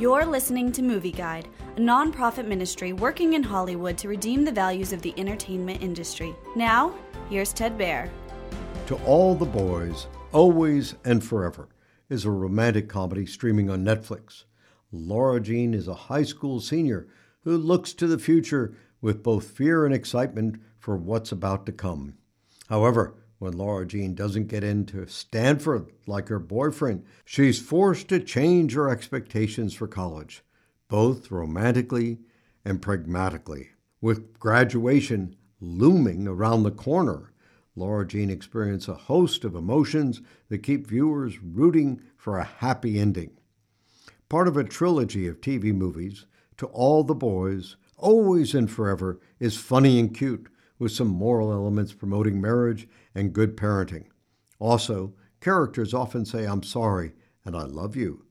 You're listening to Movie Guide, a nonprofit ministry working in Hollywood to redeem the values of the entertainment industry. Now, here's Ted Baehr. To All the Boys, Always and Forever is a romantic comedy streaming on Netflix. Lara Jean is a high school senior who looks to the future with both fear and excitement for what's about to come. However, when Lara Jean doesn't get into Stanford like her boyfriend, she's forced to change her expectations for college, both romantically and pragmatically. With graduation looming around the corner, Lara Jean experiences a host of emotions that keep viewers rooting for a happy ending. Part of a trilogy of TV movies, To All the Boys, Always and Forever, is funny and cute, with some moral elements promoting marriage and good parenting. Also, characters often say, I'm sorry and I love you.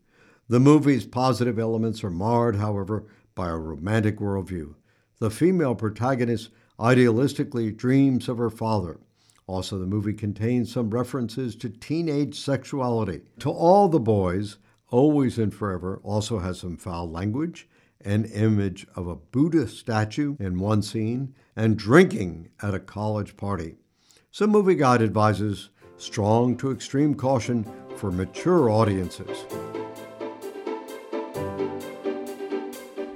The movie's positive elements are marred, however, by a romantic worldview. The female protagonist idealistically dreams of her father. Also, the movie contains some references to teenage sexuality. To all the boys, Always and Forever also has some foul language, an image of a Buddha statue in one scene, and drinking at a college party. Some movie guide advises strong to extreme caution for mature audiences.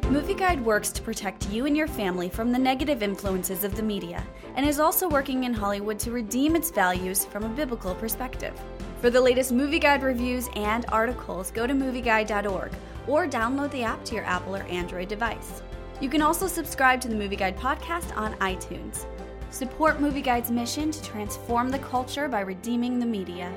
Movie Guide works to protect you and your family from the negative influences of the media and is also working in Hollywood to redeem its values from a biblical perspective. For the latest Movie Guide reviews and articles, go to movieguide.org or download the app to your Apple or Android device. You can also subscribe to the Movie Guide podcast on iTunes. Support Movie Guide's mission to transform the culture by redeeming the media.